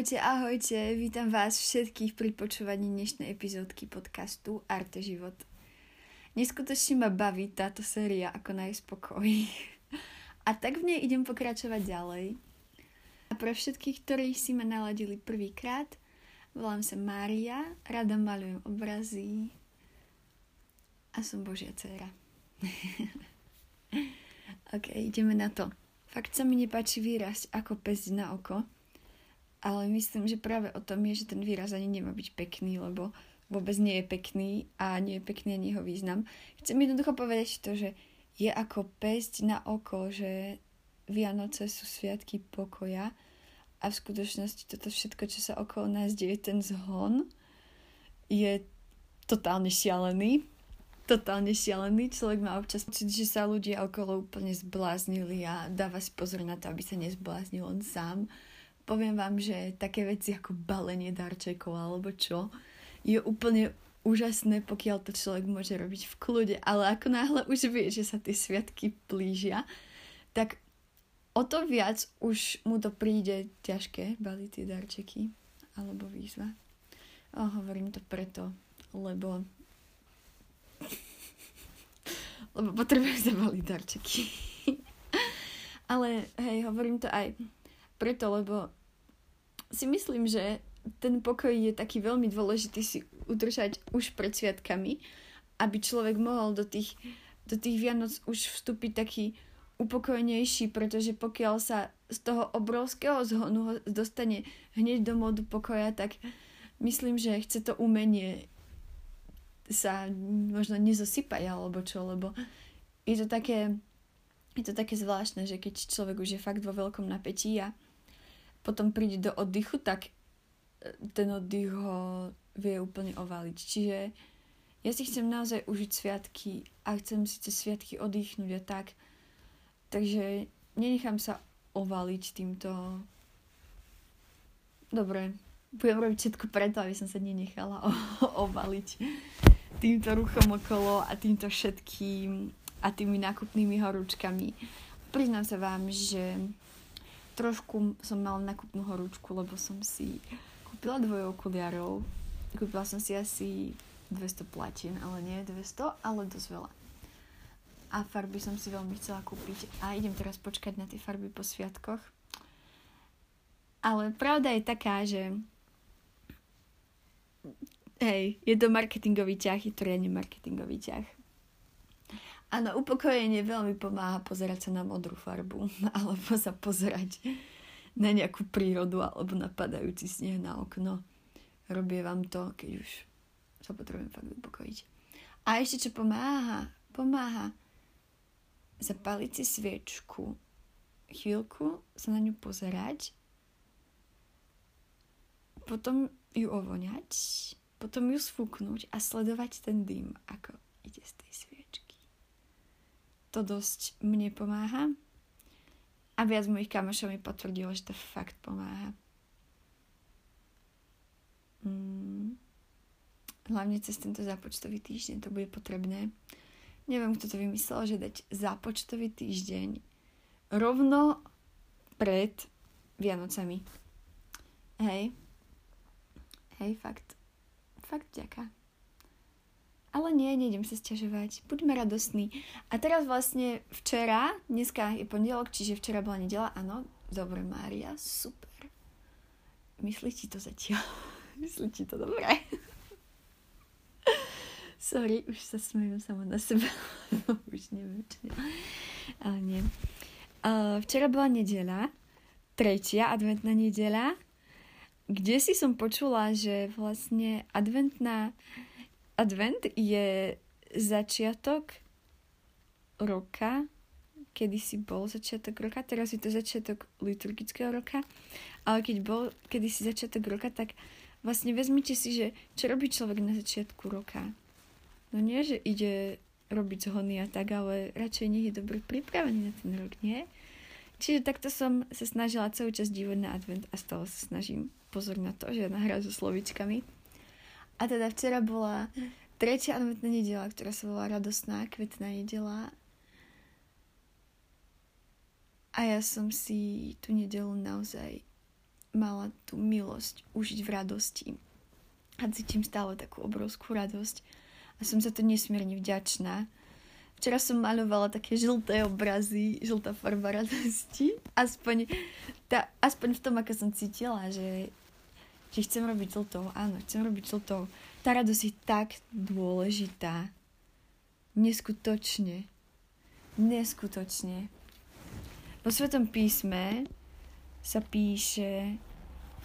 Ahojte, ahojte, vítam vás všetkých pri počúvaní dnešnej epizódky podcastu Arte život. Neskutočne ma baví táto séria ako najspokoj. A tak v nej idem pokračovať ďalej. A pre všetkých, ktorí si ma naladili prvýkrát, volám sa Mária, rada malujem obrazy a som Božia dcera. ok, ideme na to. Fakt sa mi nepáči výraz ako pesť na oko, ale myslím, že práve o tom je, že ten výraz ani nemá byť pekný, lebo vôbec nie je pekný a nie je pekný ani jeho význam. Chcem jednoducho povedať to, že je ako pesť na oko, že Vianoce sú sviatky pokoja a v skutočnosti toto všetko, čo sa okolo nás deje, ten zhon, je totálne šialený totálne šialený. Človek má občas pocit, že sa ľudia okolo úplne zbláznili a dáva si pozor na to, aby sa nezbláznil on sám. Poviem vám, že také veci ako balenie darčekov alebo čo, je úplne úžasné, pokiaľ to človek môže robiť v kľude, ale ako náhle už vie, že sa tie sviatky blížia, tak o to viac už mu to príde ťažké baliť tie darčeky alebo výzva. O, hovorím to preto, lebo lebo potrebujem zabaliť darčeky. Ale hej, hovorím to aj preto, lebo si myslím, že ten pokoj je taký veľmi dôležitý si udržať už pred sviatkami, aby človek mohol do tých, do tých Vianoc už vstúpiť taký upokojnejší, pretože pokiaľ sa z toho obrovského zhonu dostane hneď do módu pokoja, tak myslím, že chce to umenie sa možno nezosypať alebo čo, lebo je to také, je to také zvláštne, že keď človek už je fakt vo veľkom napätí a potom príde do oddychu, tak e, ten oddych ho vie úplne ovaliť. Čiže ja si chcem naozaj užiť sviatky a chcem si cez sviatky oddychnúť a tak. Takže nenechám sa ovaliť týmto. Dobre, budem robiť všetko preto, aby som sa nenechala ovaliť týmto ruchom okolo a týmto všetkým a tými nákupnými horúčkami. Priznám sa vám, že trošku som mala nákupnú horúčku, lebo som si kúpila dvoje okuliarov. Kúpila som si asi 200 platín, ale nie 200, ale dosť veľa. A farby som si veľmi chcela kúpiť a idem teraz počkať na tie farby po sviatkoch. Ale pravda je taká, že Hej, je to marketingový ťah, je to riadne marketingový ťah. Áno, upokojenie veľmi pomáha pozerať sa na modrú farbu, alebo sa pozerať na nejakú prírodu, alebo na padajúci sneh na okno. Robie vám to, keď už sa potrebujem fakt upokojiť. A ešte čo pomáha? Pomáha zapaliť si sviečku, chvíľku sa na ňu pozerať, potom ju ovoňať potom ju sfúknuť a sledovať ten dým, ako ide z tej sviečky. To dosť mne pomáha a viac mojich kamošov mi potvrdilo, že to fakt pomáha. Mm. Hlavne cez tento zápočtový týždeň to bude potrebné. Neviem, kto to vymyslel, že dať zápočtový týždeň rovno pred Vianocami. Hej. Hej, fakt fakt vďaka. Ale nie, nejdem sa sťažovať. Buďme radostní. A teraz vlastne včera, dneska je pondelok, čiže včera bola nedela, áno, dobre Mária, super. Myslí ti to zatiaľ? Myslí ti to dobre? Sorry, už sa smejem sama na seba. už neviem, čo ne. Ale nie. Uh, včera bola nedela, tretia adventná nedela kde si som počula, že vlastne adventná advent je začiatok roka, kedy si bol začiatok roka, teraz je to začiatok liturgického roka, ale keď bol kedy si začiatok roka, tak vlastne vezmite si, že čo robí človek na začiatku roka. No nie, že ide robiť zhony a tak, ale radšej nech je dobre pripravený na ten rok, nie? Čiže takto som sa snažila celú čas dívať na advent a stále sa snažím pozor na to, že nahrá so slovičkami. A teda včera bola tretia adventná nedela, ktorá sa volá Radostná kvetná nedela. A ja som si tú nedelu naozaj mala tú milosť užiť v radosti. A cítim stále takú obrovskú radosť. A som za to nesmierne vďačná. Včera som malovala také žlté obrazy, žltá farba radosti. Aspoň, tá, aspoň v tom, ako som cítila, že, že chcem robiť žltou. Áno, chcem robiť žltou. Tá radosť je tak dôležitá. Neskutočne. Neskutočne. Vo Svetom písme sa píše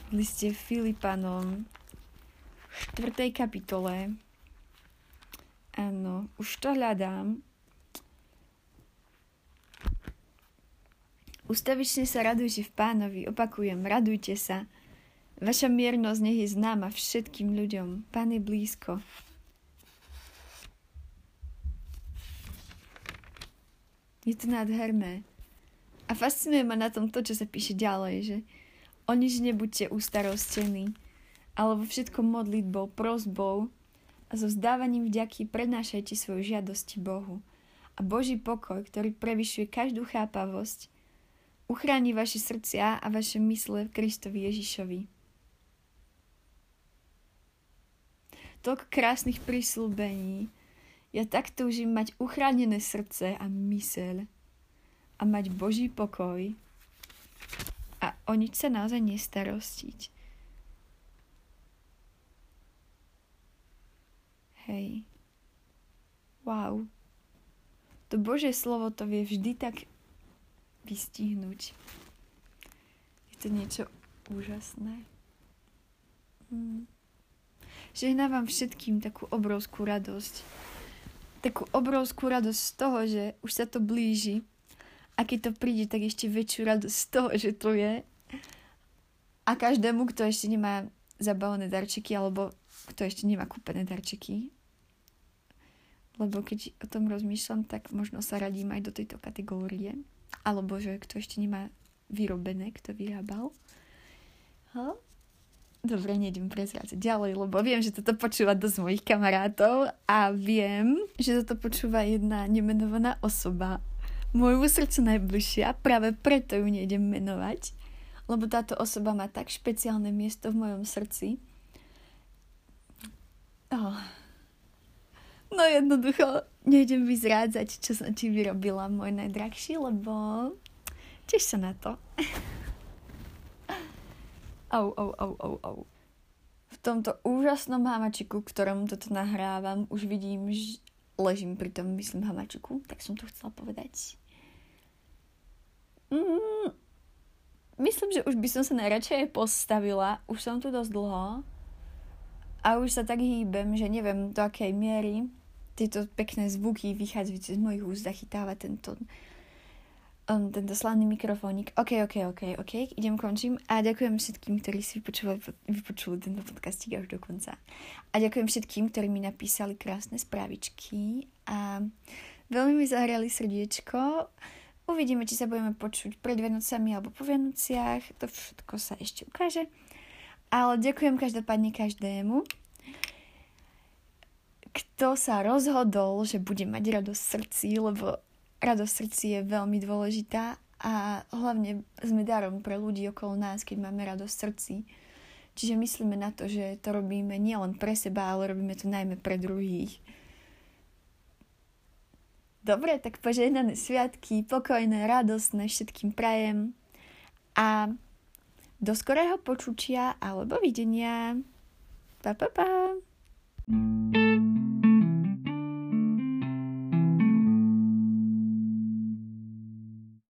v liste Filipanom v 4. kapitole. Áno, už to hľadám. Ustavične sa radujte v pánovi, opakujem, radujte sa. Vaša miernosť nech je známa všetkým ľuďom. Pán je blízko. Je to nádherné. A fascinuje ma na tom to, čo sa píše ďalej, že o nič nebuďte ustarostení, ale vo všetkom modlitbou, prozbou a so vzdávaním vďaky prednášajte svoju žiadosti Bohu. A Boží pokoj, ktorý prevyšuje každú chápavosť, uchráni vaše srdcia a vaše mysle v Kristovi Ježišovi. Toľko krásnych prísľubení. Ja tak túžim mať uchránené srdce a myseľ a mať Boží pokoj a o nič sa naozaj nestarostiť. Hej. Wow. To Božie slovo to vie vždy tak vystihnúť. Je to niečo úžasné. Hmm. Žehnám vám všetkým takú obrovskú radosť. Takú obrovskú radosť z toho, že už sa to blíži a keď to príde, tak ešte väčšiu radosť z toho, že to je. A každému, kto ešte nemá zabalené darčeky, alebo kto ešte nemá kúpené darčeky, lebo keď o tom rozmýšľam, tak možno sa radím aj do tejto kategórie. Alebo že kto ešte nemá vyrobené, kto vyrábal. Ha? Dobre, nejdem prezrácať ďalej, lebo viem, že toto počúva dosť mojich kamarátov a viem, že toto počúva jedna nemenovaná osoba, môjmu srdcu najbližšia, práve preto ju nejdem menovať, lebo táto osoba má tak špeciálne miesto v mojom srdci. Oh. No jednoducho, nejdem vyzrádzať, čo som ti vyrobila, môj najdrahší, lebo tiež sa na to. Au, au, au, au, au. V tomto úžasnom hamačiku, ktorom toto nahrávam, už vidím, že ležím pri tom, myslím, hamačiku, tak som to chcela povedať. Mm, myslím, že už by som sa najradšej postavila. Už som tu dosť dlho. A už sa tak hýbem, že neviem do akej miery tieto pekné zvuky vychádzajúce z mojich úst zachytáva tento, um, tento slavný mikrofónik. OK, OK, OK, OK, idem končím. A ďakujem všetkým, ktorí si vypočuli, vypočuli tento podcastík až do konca. A ďakujem všetkým, ktorí mi napísali krásne správičky a veľmi mi zahrali srdiečko. Uvidíme, či sa budeme počuť pred Vianocami alebo po Vianociach. To všetko sa ešte ukáže. Ale ďakujem každopádne každému, kto sa rozhodol, že bude mať radosť srdci, lebo radosť srdci je veľmi dôležitá a hlavne sme darom pre ľudí okolo nás, keď máme radosť v srdci. Čiže myslíme na to, že to robíme nielen pre seba, ale robíme to najmä pre druhých. Dobre, tak požehnané sviatky, pokojné, radostné, všetkým prajem a do skorého počutia alebo videnia. Pa, pa, pa. thank you